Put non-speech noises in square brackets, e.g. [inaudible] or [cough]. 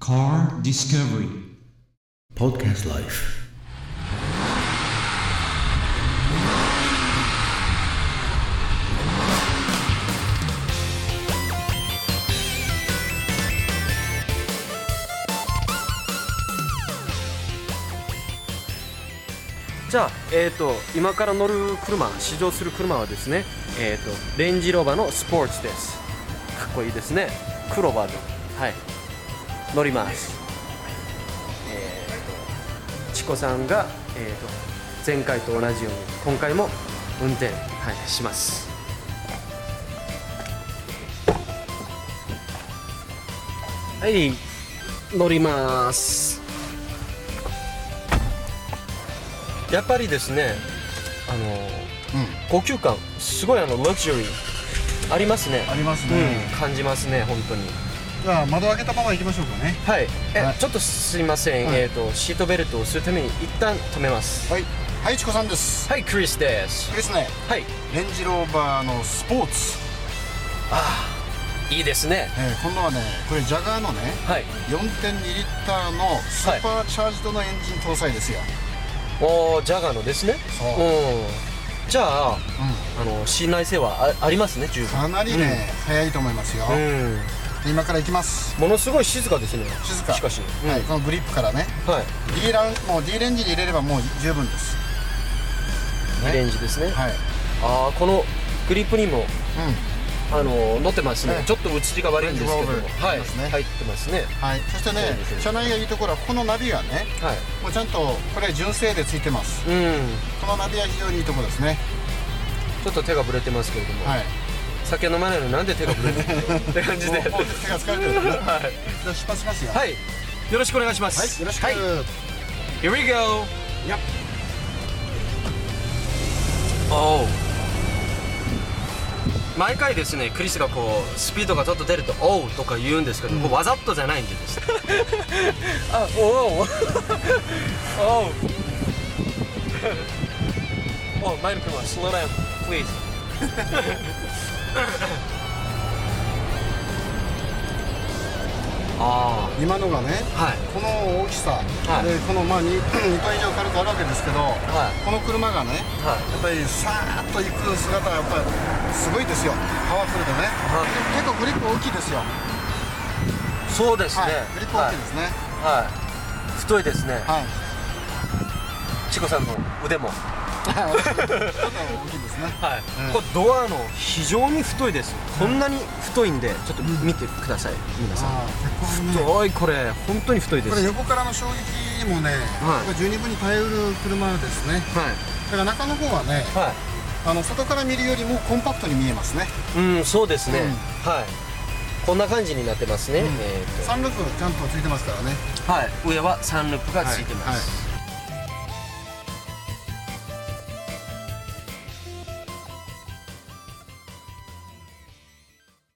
Car Discovery. Podcast Life. じゃあ、えー、と今から乗る車試乗する車はですね、えー、とレンジローバーのスポーツです。かっこいいですね。黒バージョン。はい乗ります。えー、とチコさんが、えー、と前回と同じように今回も運転、はい、します。はい乗ります。やっぱりですねあの高級感すごいあのラグジュアリーありますね。ありますね。うん、感じますね本当にじゃあ窓開けたまま行きましょうかね。はい。え、はい。ちょっとすいません、はい。えっ、とシートベルトをするために一旦止めます。はい。はいチコさんです。はいクリスです。ですね。はい。レンジローバーのスポーツ、いいですね。えー今度はねこれジャガーのねはい。4.2リッターのスーパーチャージドのエンジン搭載ですよ、おージャガーのですね。そう。うん。じゃあうあの信頼性はあありますね十ん、分。かなりね、早いと思いますよ、うん今から行きます。ものすごい静かですね。静か。しかし、はい、このグリップからね。はい。D ランもう D レンジに入れればもう十分です。リレンジですね、はい。ああこのグリップにもうあの乗ってますね、はいちょっと映りが悪いんですけどはい。入ってますね。んはい。そしてねね。車内がいいところはこのナビがねはい。もうちゃんとこれ純正でついてます。うん。このナビは非常にいいところですね。ちょっと手がぶれてますけれども、はい酒飲まないのになんで手がぶれてるの？って感じで。手が疲れてる。ねはい、じゃあ出発しますよ。はい、よろしくお願いします。はいよろしく、はい。Here we go. やっおう毎回ですねクリスがこうスピードがちょっと出ると「おう」とか言うんですけど、こうわざとじゃないんでです。[laughs] あおうおうお前の車 slow down please [laughs] あ今のがねあはい。この大きさ、はい。でこのまあ 2, 2トン以上軽くあるわけですけど、はい。この車がねはい。やっぱりさーっと行く姿はやっぱりすごいですよ。パワフルでね、はい結構グリップ大きいですよ。そうですね、はい。グリップ大きいですね。はい、はい、太いですね。はい、チコさんの腕もはい、うんこれドアの非常に太いです。こんなに太いんでちょっと見てください皆さん。太い。これ本当に太いです。これ横からの衝撃にもね、十二分に耐えうる車ですね。はい。だから中の方はねはあの外から見るよりもコンパクトに見えますね。いうんそうですね、うん。はい。こんな感じになってますね、サンルーフちゃんとついてますからね。とはい。上はサンループがついてます、